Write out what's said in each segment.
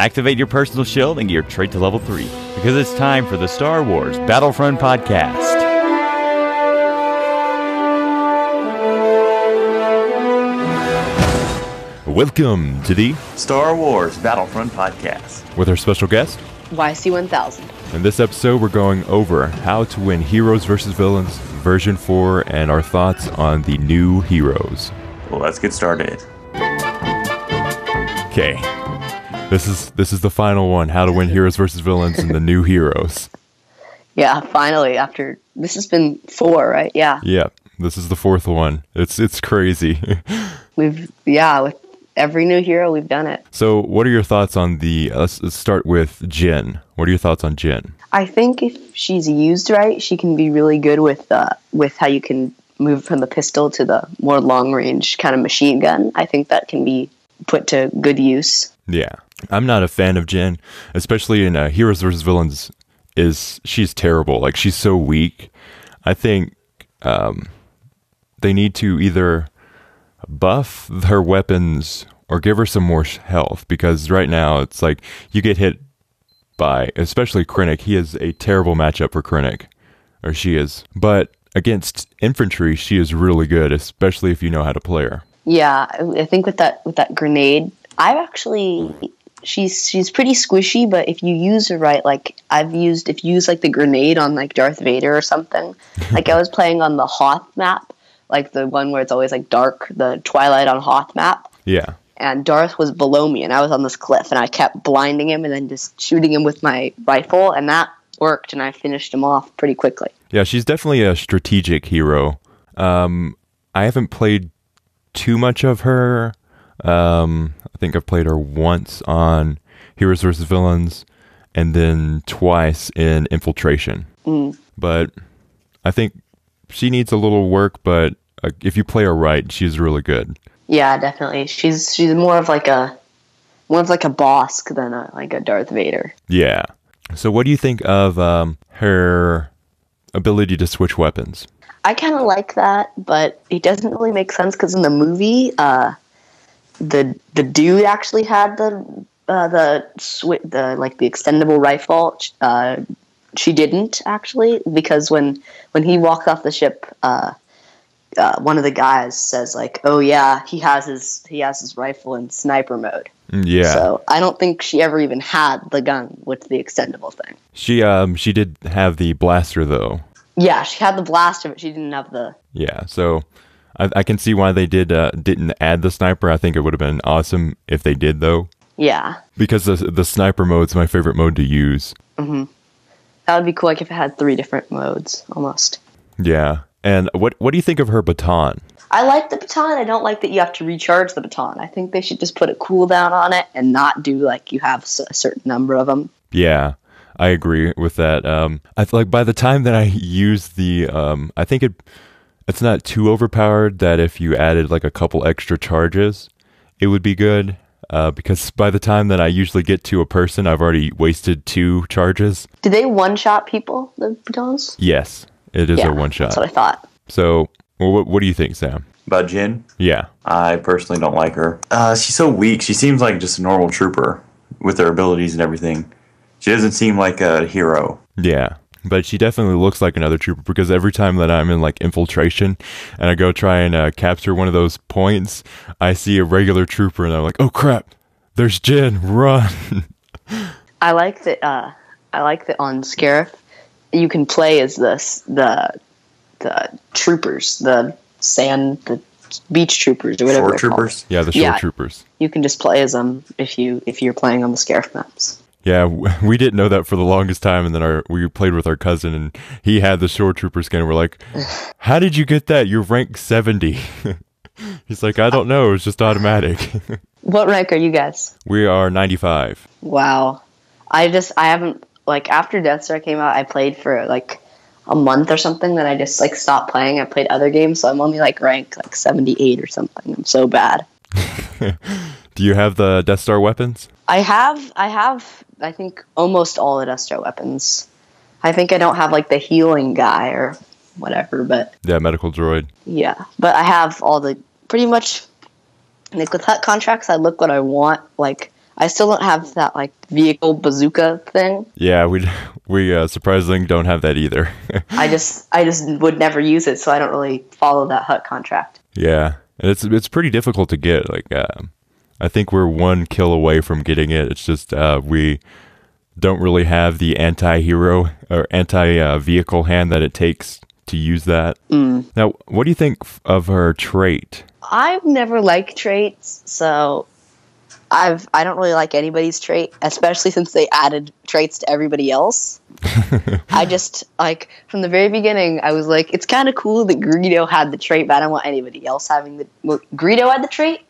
Activate your personal shield and get your trait to level 3 because it's time for the Star Wars Battlefront Podcast. Welcome to the Star Wars Battlefront Podcast with our special guest, YC1000. In this episode, we're going over how to win Heroes versus Villains version 4 and our thoughts on the new heroes. Well, let's get started. Okay. This is this is the final one, how to win Heroes versus Villains and the new heroes. Yeah, finally after this has been 4, right? Yeah. Yeah. This is the fourth one. It's it's crazy. we've yeah, with every new hero we've done it. So, what are your thoughts on the let's, let's start with Jyn. What are your thoughts on Jyn? I think if she's used right, she can be really good with uh, with how you can move from the pistol to the more long range kind of machine gun. I think that can be put to good use. Yeah, I'm not a fan of Jyn, especially in uh, Heroes vs Villains. Is she's terrible? Like she's so weak. I think um, they need to either buff her weapons or give her some more health because right now it's like you get hit by, especially Krennic. He is a terrible matchup for Krennic, or she is. But against infantry, she is really good, especially if you know how to play her. Yeah, I think with that with that grenade, I've actually she's she's pretty squishy, but if you use her right, like I've used if you use like the grenade on like Darth Vader or something. like I was playing on the Hoth map, like the one where it's always like dark, the Twilight on Hoth map. Yeah and Darth was below me, and I was on this cliff, and I kept blinding him and then just shooting him with my rifle, and that worked, and I finished him off pretty quickly. Yeah, she's definitely a strategic hero. Um, I haven't played too much of her. Um, I think I've played her once on Heroes vs. Villains, and then twice in Infiltration. Mm. But I think she needs a little work, but uh, if you play her right, she's really good. Yeah, definitely. She's she's more of like a more of like a Bossk than a, like a Darth Vader. Yeah. So, what do you think of um, her ability to switch weapons? I kind of like that, but it doesn't really make sense because in the movie, uh, the the dude actually had the uh, the sw- the like the extendable rifle. Uh, she didn't actually because when when he walked off the ship, uh, uh, one of the guys says like, "Oh yeah, he has his he has his rifle in sniper mode." Mm, yeah. So I don't think she ever even had the gun with the extendable thing. She um she did have the blaster though. Yeah, she had the blaster, but she didn't have the. Yeah, so I, I can see why they did uh, didn't add the sniper. I think it would have been awesome if they did though. Yeah. Because the the sniper mode's my favorite mode to use. Mm-hmm. That would be cool, like if it had three different modes, almost. Yeah, and what what do you think of her baton? I like the baton. I don't like that you have to recharge the baton. I think they should just put a cooldown on it and not do like you have a certain number of them. Yeah, I agree with that. Um, I feel like by the time that I use the, um, I think it it's not too overpowered. That if you added like a couple extra charges, it would be good. Uh, because by the time that I usually get to a person, I've already wasted two charges. Do they one shot people, the batons? Yes. It is yeah, a one shot. That's what I thought. So, well, what, what do you think, Sam? About Jyn? Yeah. I personally don't like her. Uh, she's so weak. She seems like just a normal trooper with her abilities and everything. She doesn't seem like a hero. Yeah. But she definitely looks like another trooper because every time that I'm in like infiltration and I go try and uh, capture one of those points, I see a regular trooper and I'm like, oh crap, there's Jyn, run. I like that. Uh, I like that on Scarif you can play as the the the troopers, the sand, the beach troopers or whatever. Shore troopers. Yeah, the shore yeah, troopers. You can just play as them if you if you're playing on the Scarif maps. Yeah, we didn't know that for the longest time, and then our we played with our cousin, and he had the shore trooper skin. And we're like, "How did you get that? You're rank 70. He's like, "I don't know. It was just automatic." what rank are you guys? We are 95. Wow, I just I haven't like after Death Star came out, I played for like a month or something. Then I just like stopped playing. I played other games, so I'm only like ranked like 78 or something. I'm so bad. Do you have the Death Star weapons? I have. I have. I think almost all the Death Star weapons. I think I don't have like the healing guy or whatever, but yeah, medical droid. Yeah, but I have all the pretty much like with Hutt contracts. I look what I want. Like I still don't have that like vehicle bazooka thing. Yeah, we we uh, surprisingly don't have that either. I just I just would never use it, so I don't really follow that Hutt contract. yeah, and it's it's pretty difficult to get. Like, uh, I think we're one kill away from getting it. It's just uh, we don't really have the anti-hero or anti-vehicle hand that it takes to use that. Now, what do you think of her trait? I've never liked traits, so I've I don't really like anybody's trait, especially since they added traits to everybody else. I just like from the very beginning, I was like, it's kind of cool that Greedo had the trait, but I don't want anybody else having the. Well, Greedo had the trait,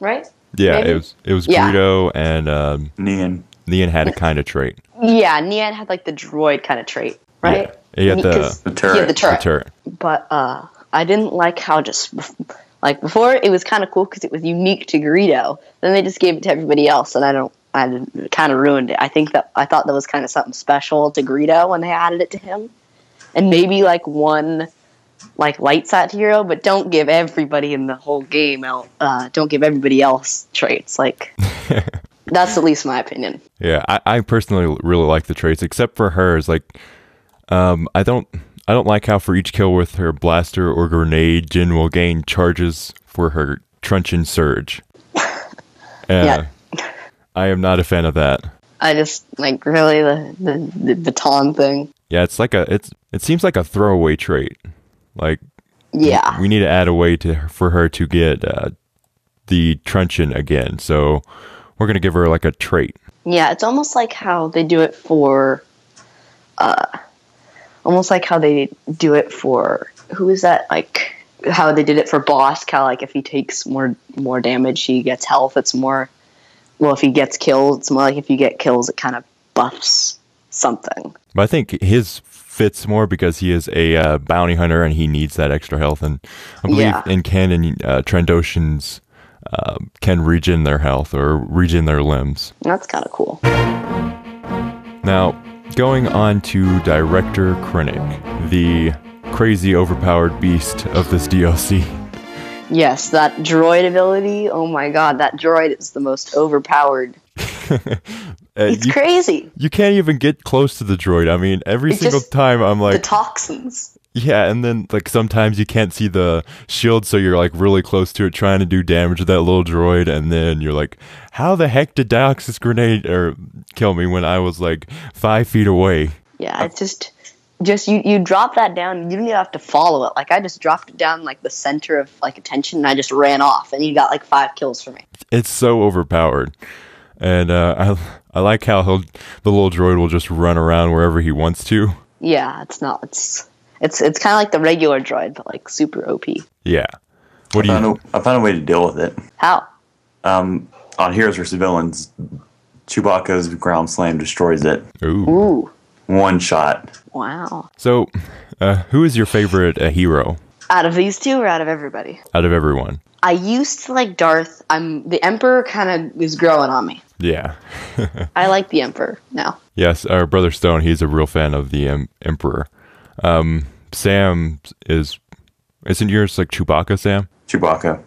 right? Yeah, Maybe? it was it was Yeah. Greedo and um, Nien. Nien had a kind of trait. Yeah, Nien had like the droid kind of trait, right? Yeah. He had the- 'Cause The he had the The turret. turret. but uh, I didn't like how just like before it was kind of cool because it was unique to Greedo. Then they just gave it to everybody else, and I don't. I kind of ruined it. I think that I thought that was kind of something special to Greedo when they added it to him, and maybe like one like light side hero, but don't give everybody in the whole game out. Uh, don't give everybody else traits. Like that's at least my opinion. Yeah, I, I personally really like the traits, except for hers. Like, um, I don't, I don't like how for each kill with her blaster or grenade, Jyn will gain charges for her truncheon surge. Uh, Yeah. I am not a fan of that. I just like really the the, the baton thing. Yeah, it's like a, it's, it seems like a throwaway trait. Like, Yeah. we need to add a way to for her to get uh, the truncheon again. So we're gonna give her like a trait. Yeah, it's almost like how they do it for, uh, almost like how they do it for who is that? Like how they did it for Bossk. How like if he takes more more damage, he gets health. It's more. Well, if he gets killed it's more like if you get kills, it kind of buffs something. But I think his fits more because he is a uh, bounty hunter and he needs that extra health. And I believe Yeah. in canon, uh, Trandoshans uh, can regen their health or regen their limbs. That's kind of cool. Now, going on to Director Krennic, the crazy overpowered beast of this DLC. Yes, that droid ability. Oh my god, that droid is the most overpowered. Uh, It's you, crazy. you can't even get close to the droid. I mean, every It's single time I'm like The toxins. Yeah, and then like sometimes you can't see the shield, so you're like really close to it, trying to do damage to that little droid, and then you're like, "How the heck did Dioxis grenade or kill me when I was like five feet away?" Yeah, it's just just you you drop that down. You don't even have to follow it. Like I just dropped it down like the center of like attention, and I just ran off, and you got like five kills for me. It's so overpowered, and uh, I I like how he'll the little droid will just run around wherever he wants to. Yeah, it's not. It's it's it's kind of like the regular droid, but like super OP. Yeah. What do I found, you? a, I found a way to deal with it. How? Um, on Heroes vs. Villains, Chewbacca's ground slam destroys it. Ooh. Ooh, One shot. wow! So, uh, who is your favorite uh, hero Out of these two, or out of everybody? out of everyone? I used to like Darth. I'm the Emperor. Kind of is growing on me. Yeah. I like the Emperor now. Yes, our brother Stone, he's a real fan of the em- Emperor. Um, Sam is, isn't yours like Chewbacca, Sam? Chewbacca.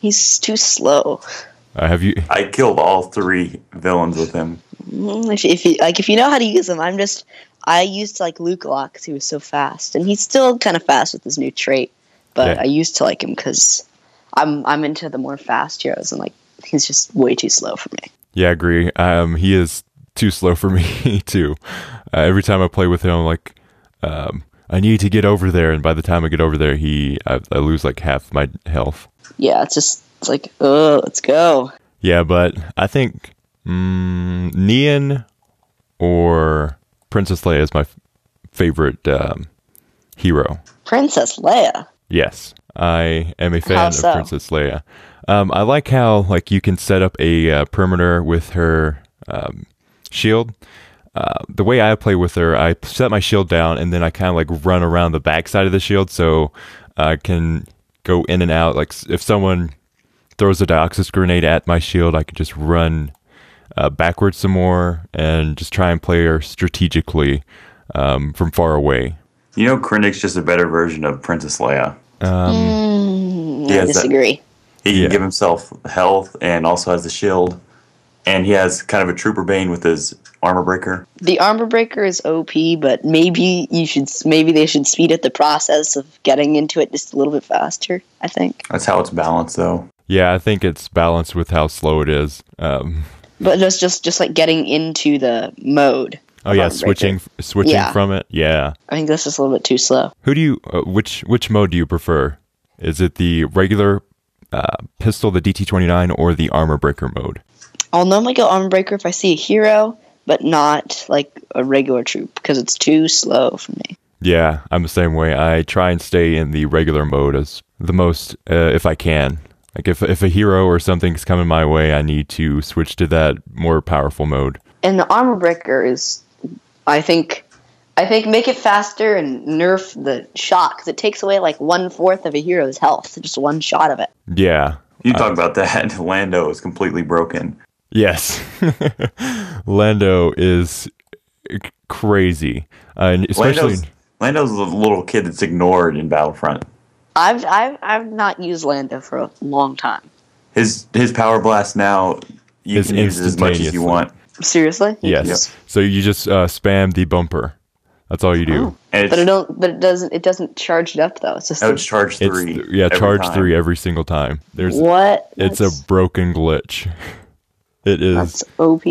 He's too slow. Uh, have you? I killed all three villains with him. Mm, If, if you like, if you know how to use him, I'm just. I used to like Luke a lot because he was so fast, and he's still kind of fast with his new trait. But Yeah. I used to like him because I'm I'm into the more fast heroes, and like he's just way too slow for me. Yeah, I agree. Um, he is too slow for me too. Uh, every time I play with him, I'm like, um, I need to get over there, and by the time I get over there, he I, I lose like half my health. Yeah, it's just it's like oh, let's go. Yeah, but I think mm, Nien or Princess Leia is my f- favorite um, hero. Princess Leia. Yes, I am a fan How of? Princess Leia. Um, I like how like you can set up a uh, perimeter with her um, shield. Uh, the way I play with her, I set my shield down and then I kind of like run around the backside of the shield so I can go in and out. Like if someone throws a Dioxis grenade at my shield, I can just run uh, backwards some more and just try and play her strategically um, from far away. You know, Krennic's just a better version of Princess Leia. Mm, He I has that- disagree. He Yeah. can give himself health and also has the shield. and he has kind of a trooper bane with his armor breaker. The armor breaker is OP, but maybe you should maybe they should speed up the process of getting into it just a little bit faster. I think. That's how it's balanced, though. Yeah, I think it's balanced with how slow it is. Um, But just just just like getting into the mode. oh yeah, armor breaker. switching switching Yeah. from it. Yeah. I think this is a little bit too slow. Who do you uh, which which mode do you prefer? Is it the regular uh, pistol, the DT29, or the armor breaker mode? I'll normally go armor breaker if I see a hero, but not like a regular troop because it's too slow for me. Yeah, I'm the same way. I try and stay in the regular mode as the most uh, if I can. Like if if a hero or something's coming my way, I need to switch to that more powerful mode. And the armor breaker is, I think, I think make it faster and nerf the shot because it takes away like one fourth of a hero's health. Just one shot of it. Yeah. You talk about that. Lando is completely broken. Yes. Lando is crazy. Uh, and especially Lando's, Lando's the little kid that's ignored in Battlefront. I've I've I've not used Lando for a long time. His his power blast now you Is can use it as much as you want. Seriously? yes. Yep. So you just uh, spam the bumper. That's all you do. And But it don't. But it doesn't. It doesn't charge it up though. It's just no, a- it's charge It's three. yeah, every charge time. three every single time. There's what? it's That's- a broken glitch. It is That's OP.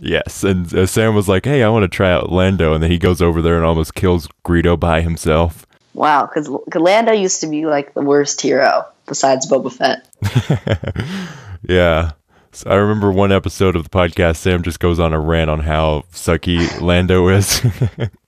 yes. And uh, Sam was like, "Hey, I want to try out Lando," and then he goes over there and almost kills Greedo by himself. Wow, because Lando used to be like the worst hero besides Boba Fett. Yeah. So I remember one episode of the podcast, Sam just goes on a rant on how sucky Lando is.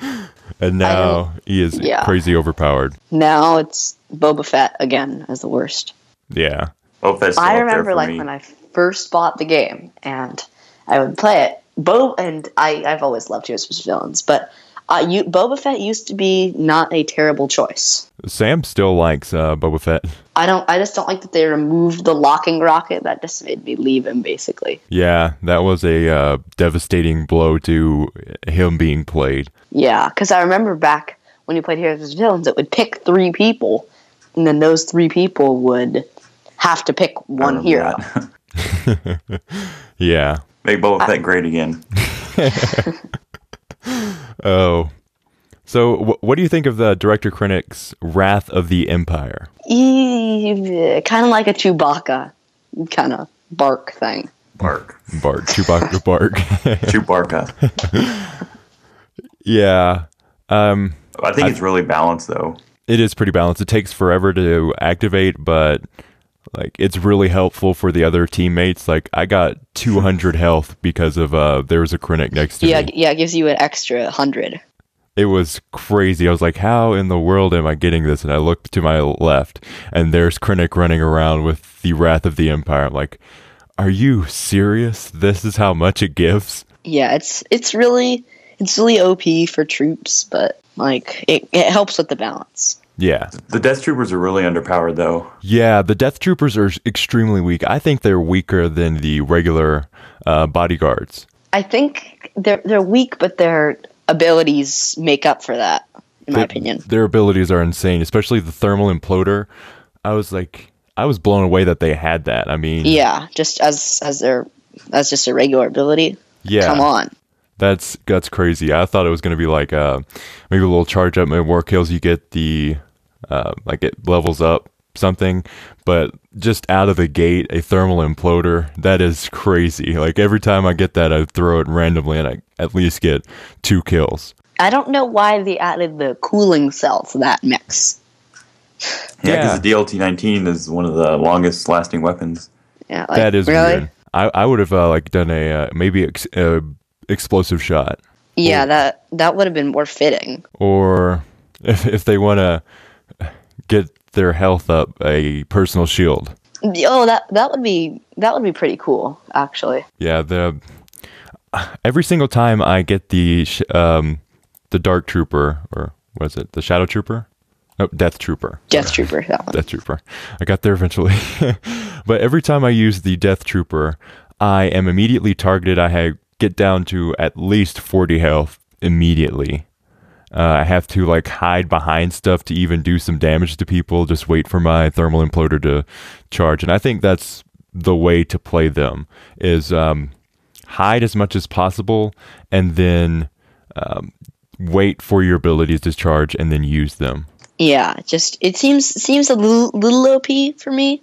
and now he is yeah. crazy overpowered. Now it's Boba Fett again as the worst. Yeah. That's still I up there remember for like me. when I first bought the game and I would play it. Bo and I I've always loved Heroes vs Villains, but uh, you Boba Fett used to be not a terrible choice. Sam still likes uh, Boba Fett. I don't. I just don't like that they removed the locking rocket. That just made me leave him basically. Yeah, that was a uh, devastating blow to him being played. Yeah, because I remember back when you played Heroes vs Villains, it would pick three people, and then those three people would have to pick one hero. Yeah. Make Boba Fett great again. Oh. So, wh- what do you think of the director Krennic's Wrath of the Empire? kind of like a Chewbacca kind of bark thing. Bark. Bark, Chewbacca bark. Chewbacca. yeah. Um, I think it's really balanced though. it is pretty balanced. It takes forever to activate, but like it's really helpful for the other teammates. Like I got 200 health because of uh there was a Krennic next to Yeah, me. yeah, it gives you an extra hundred. It was crazy. I was like, "How in the world am I getting this?" And I looked to my left, and there's Krennic running around with the Wrath of the Empire. I'm like, "Are you serious? This is how much it gives?" Yeah, it's it's really it's really OP for troops, but like it, it helps with the balance. Yeah. The Death Troopers are really underpowered though. Yeah, the Death Troopers are extremely weak. I think they're weaker than the regular uh, bodyguards. I think they're they're weak, but their abilities make up for that, in my opinion. Their abilities are insane, especially the thermal imploder. I was like, I was blown away that they had that. I mean, Yeah, just as as their as just a regular ability. yeah, Come on. That's that's crazy. I thought it was going to be like uh, maybe a little charge up, maybe war kills. You get the uh, like it levels up something, but just out of the gate, a thermal imploder that is crazy. Like every time I get that, I throw it randomly, and I at least get two kills. I don't know why they added the cooling cell to that mix. Yeah, Yeah. because the DLT-19 is one of the longest lasting weapons. Yeah, like, that is really. weird. I, I would have uh, like done a uh, maybe ex- uh, explosive shot, Yeah, that that would have been more fitting. or if if they want to get their health up, a personal shield. Oh, that that would be that would be pretty cool, actually. Yeah, the every single time I get the sh- um the dark trooper or what is it the shadow trooper? Oh, death trooper. Death Trooper, that one. Death Trooper. I got there eventually. but every time I use the Death Trooper, I am immediately targeted. I ha- get down to at least 40 health immediately. Uh, I have to like hide behind stuff to even do some damage to people. Just wait for my thermal imploder to charge, and I think that's the way to play them is um, hide as much as possible and then um, wait for your abilities to charge and then use them. Yeah, just it seems seems a little little OP for me,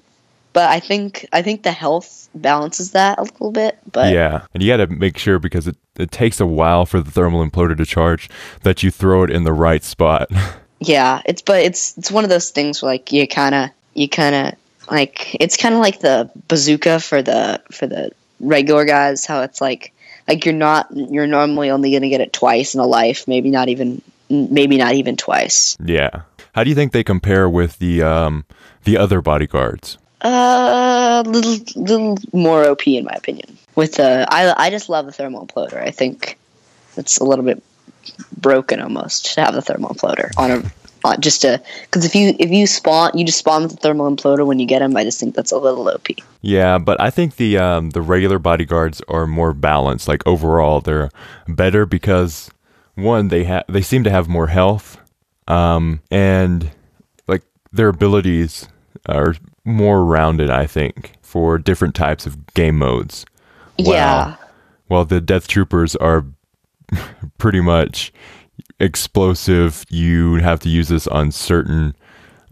but I think I think the health balances that a little bit. But yeah, and you got to make sure because it, it takes a while for the thermal imploder to charge that you throw it in the right spot. yeah, it's but it's it's one of those things where like you kind of you kind of like it's kind of like the bazooka for the for the regular guys. How it's like like you're not you're normally only going to get it twice in a life, maybe not even maybe not even twice. Yeah. How do you think they compare with the um, the other bodyguards? Uh, little little more OP in my opinion. With the I I just love the thermal imploder. I think it's a little bit broken almost to have the thermal imploder on a on just a because if you if you spawn you just spawn with the thermal imploder when you get them. I just think that's a little OP. Yeah, but I think the um, the regular bodyguards are more balanced. Like overall, they're better because one they have they seem to have more health um, and like their abilities are more rounded, I think, for different types of game modes. Yeah. While the Death Troopers are pretty much explosive. You have to use this on certain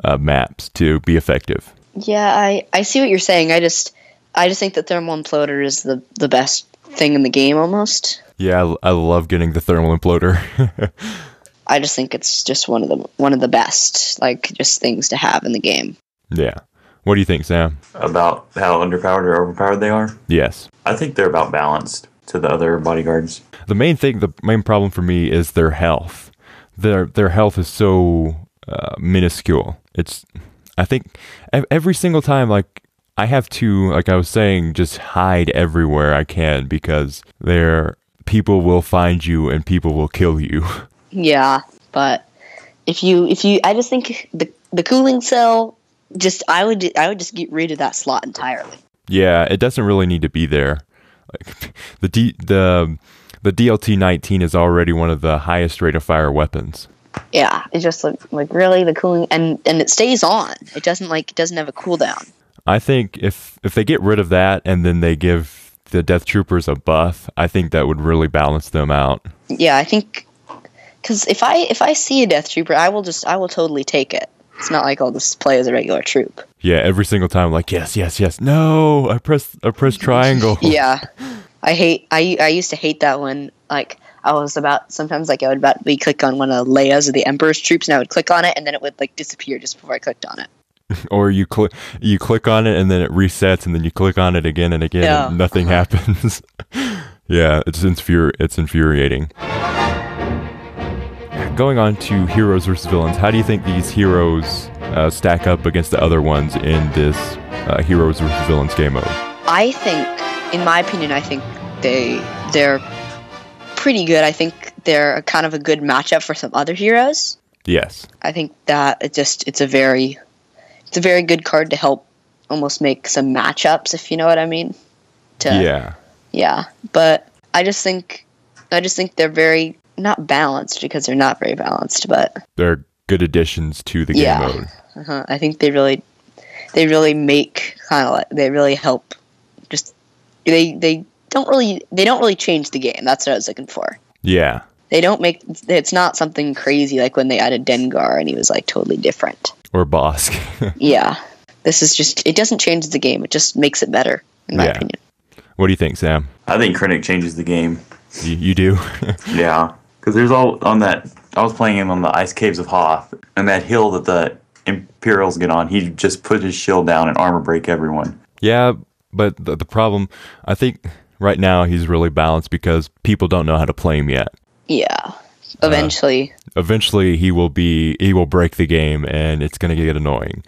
uh, maps to be effective. Yeah, I, I see what you're saying. I just I just think the thermal imploder is the the best thing in the game almost. Yeah, I, I love getting the thermal imploder. I just think it's just one of the one of the best like just things to have in the game. Yeah. What do you think, Sam? About how underpowered or overpowered they are? Yes. I think they're about balanced to the other bodyguards. The main thing, the main problem for me is their health. Their their health is so uh, minuscule. It's, I think, every single time, like I have to, like I was saying, just hide everywhere I can because there people will find you and people will kill you. Yeah, but if you if you, I just think the the cooling cell, just I would I would just get rid of that slot entirely. Yeah, it doesn't really need to be there. Like the D, the the DLT nineteen is already one of the highest rate of fire weapons. Yeah, it just like like really the cooling and and it stays on. It doesn't like it doesn't have a cooldown. I think if if they get rid of that and then they give the Death Troopers a buff, I think that would really balance them out. Yeah, I think because if I if I see a Death Trooper, I will just I will totally take it. It's not like I'll just play as a regular troop. Yeah, every single time, like yes, yes, yes. No, I press I press triangle. yeah, I hate. I I used to hate that when like I was about sometimes like I would about be click on one of Leia's or the Emperor's troops, and I would click on it, and then it would like disappear just before I clicked on it. or you click you click on it and then it resets, and then you click on it again and again, yeah. and nothing uh-huh. happens. yeah, it's infuri- it's infuriating going on to heroes versus villains, how do you think these heroes uh, stack up against the other ones in this uh, heroes versus villains game mode? I think, in my opinion, I think they they're pretty good. I think they're kind of a good matchup for some other heroes. Yes, I think that it just it's a very it's a very good card to help almost make some matchups, if you know what I mean. To, yeah, yeah, but I just think I just think they're very not balanced because they're not very balanced, but they're good additions to the game yeah. mode. Uh-huh. I think they really, they really make kind of like they really help. Just they they don't really they don't really change the game. That's what I was looking for. Yeah. They don't make it's not something crazy like when they added Dengar and he was like totally different. Or Bossk. yeah. This is just it doesn't change the game. It just makes it better in my yeah. opinion. What do you think, Sam? I think Krennic changes the game. You, you do? yeah. Because there's all on that. I was playing him on the ice caves of Hoth, and that hill that the Imperials get on. He just put his shield down and armor break everyone. Yeah, but the, the problem, I think, right now he's really balanced because people don't know how to play him yet. Yeah, eventually. Uh, eventually, he will be. He will break the game, and it's going to get annoying.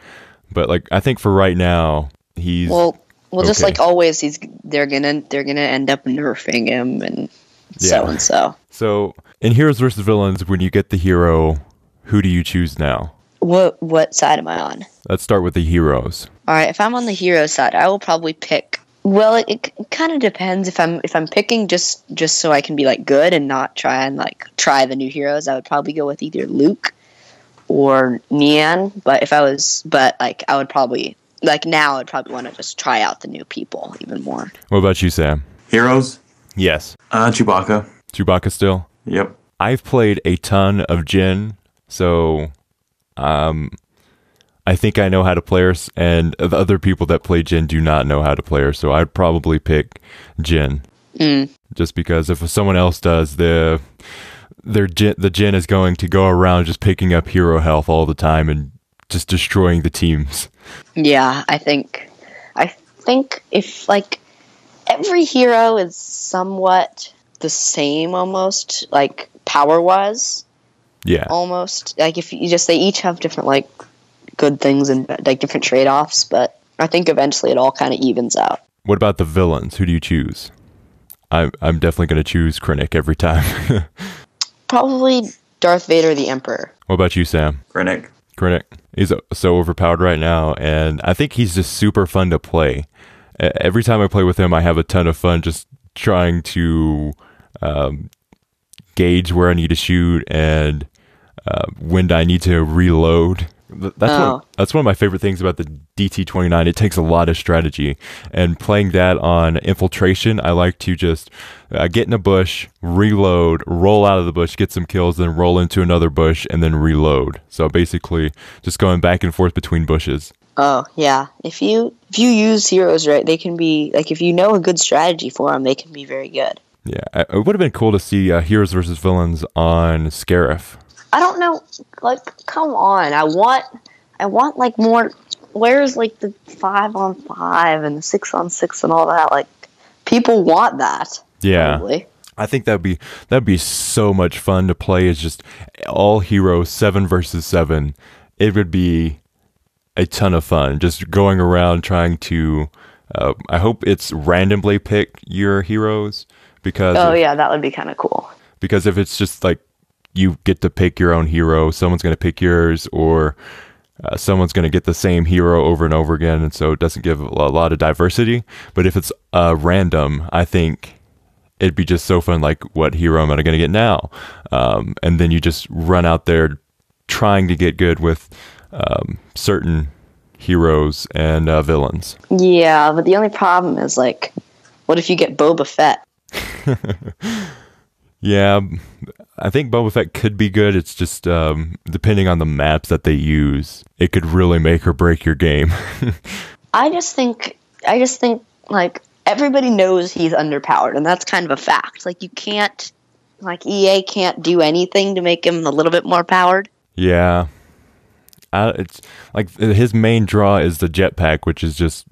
But like, I think for right now, he's well. Well, okay. just like always, he's they're gonna they're gonna end up nerfing him and so and so. So in Heroes versus Villains, when you get the hero, who do you choose now? What what side am I on? Let's start with the heroes. All right, if I'm on the hero side, I will probably pick. Well, it, it kind of depends. If I'm if I'm picking just just so I can be like good and not try and like try the new heroes, I would probably go with either Luke or Nien. But if I was, but like I would probably like now I'd probably want to just try out the new people even more. What about you, Sam? Heroes? Yes. Uh, Chewbacca. Chewbacca still? Yep. I've played a ton of Jyn, so um, I think I know how to play her, and the other people that play Jyn do not know how to play her, so I'd probably pick Jyn. Mm. Just because if someone else does, the their Jyn, the Jyn is going to go around just picking up hero health all the time and just destroying the teams. Yeah, I think I think if like every hero is somewhat the same almost like power wise Yeah. almost like if you just they each have different like good things and like different trade-offs but I think eventually it all kind of evens out. What about the villains? Who do you choose? I'm I'm definitely going to choose Krennic every time. Probably Darth Vader the Emperor. what about you, Sam? Krennic. Krennic. He's so overpowered right now, and I think he's just super fun to play. Every time I play with him, I have a ton of fun just trying to um, gauge where I need to shoot and uh, when I need to reload. Th- That's one, Oh. that's one of my favorite things about the DT29. It takes a lot of strategy, and playing that on infiltration, I like to just uh, get in a bush, reload, roll out of the bush, get some kills, then roll into another bush, and then reload. So basically, just going back and forth between bushes. Oh yeah, if you if you use heroes right, they can be like if you know a good strategy for them, they can be very good. Yeah, it would have been cool to see uh, heroes versus villains on Scarif. I don't know. Like, come on. I want, I want like more. Where's like the five on five and the six on six and all that? Like, people want that. Yeah. Probably. I think that'd be that'd be so much fun to play. Is just all heroes seven versus seven. It would be a ton of fun. Just going around trying to. Uh, I hope it's randomly pick your heroes because Oh if, yeah, that would be kind of cool. because if it's just like you get to pick your own hero, someone's going to pick yours, or uh, someone's going to get the same hero over and over again, and so it doesn't give a lot of diversity. But if it's uh, random, I think it'd be just so fun. Like, what hero am I going to get now? Um, and then you just run out there trying to get good with um, certain heroes and uh, villains. Yeah, but the only problem is like, what if you get Boba Fett? Yeah, I think Boba Fett could be good. It's just um, depending on the maps that they use, it could really make or break your game. I just think, I just think like everybody knows he's underpowered, and that's kind of a fact. Like you can't, like EA can't do anything to make him a little bit more powered. yeah, uh, it's like his main draw is the jetpack, which is just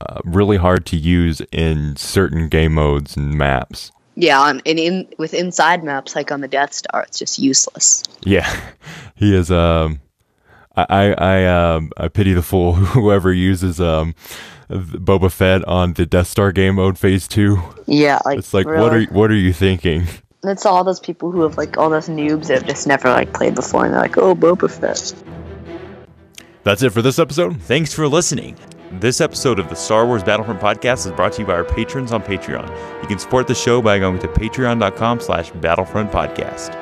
uh, really hard to use in certain game modes and maps. Yeah, and in with inside maps like on the Death Star, it's just useless. Yeah, he is. Um, I I I, um, I pity the fool whoever uses um, Boba Fett on the Death Star game mode Phase Two. Yeah, like It's like, what are what are you thinking? It's all those people who have like all those noobs that have just never like played before, and they're like, "Oh, Boba Fett." That's it for this episode. Thanks for listening. This episode of the Star Wars Battlefront podcast is brought to you by our patrons on Patreon. You can support the show by going to patreon.com slash battlefront podcast.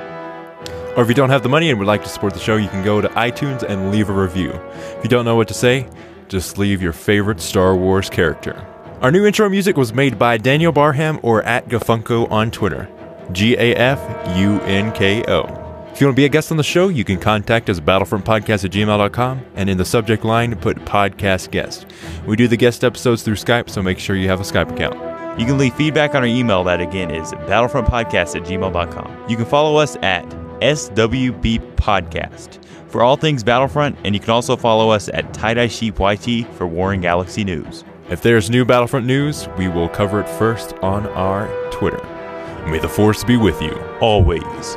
Or if you don't have the money and would like to support the show, you can go to iTunes and leave a review. If you don't know what to say, just leave your favorite Star Wars character. Our new intro music was made by Daniel Barham or at Gafunko on Twitter. G A F U N K O. If you want to be a guest on the show, you can contact us at battlefrontpodcast at gmail.com and in the subject line put podcast guest. We do the guest episodes through Skype, so make sure you have a Skype account. You can leave feedback on our email that again is battlefrontpodcast at gmail.com. You can follow us at SWB Podcast for all things Battlefront, and you can also follow us at Tie Dye Sheep YT for Warring Galaxy News. If there's new Battlefront news, we will cover it first on our Twitter. May the Force be with you. Always.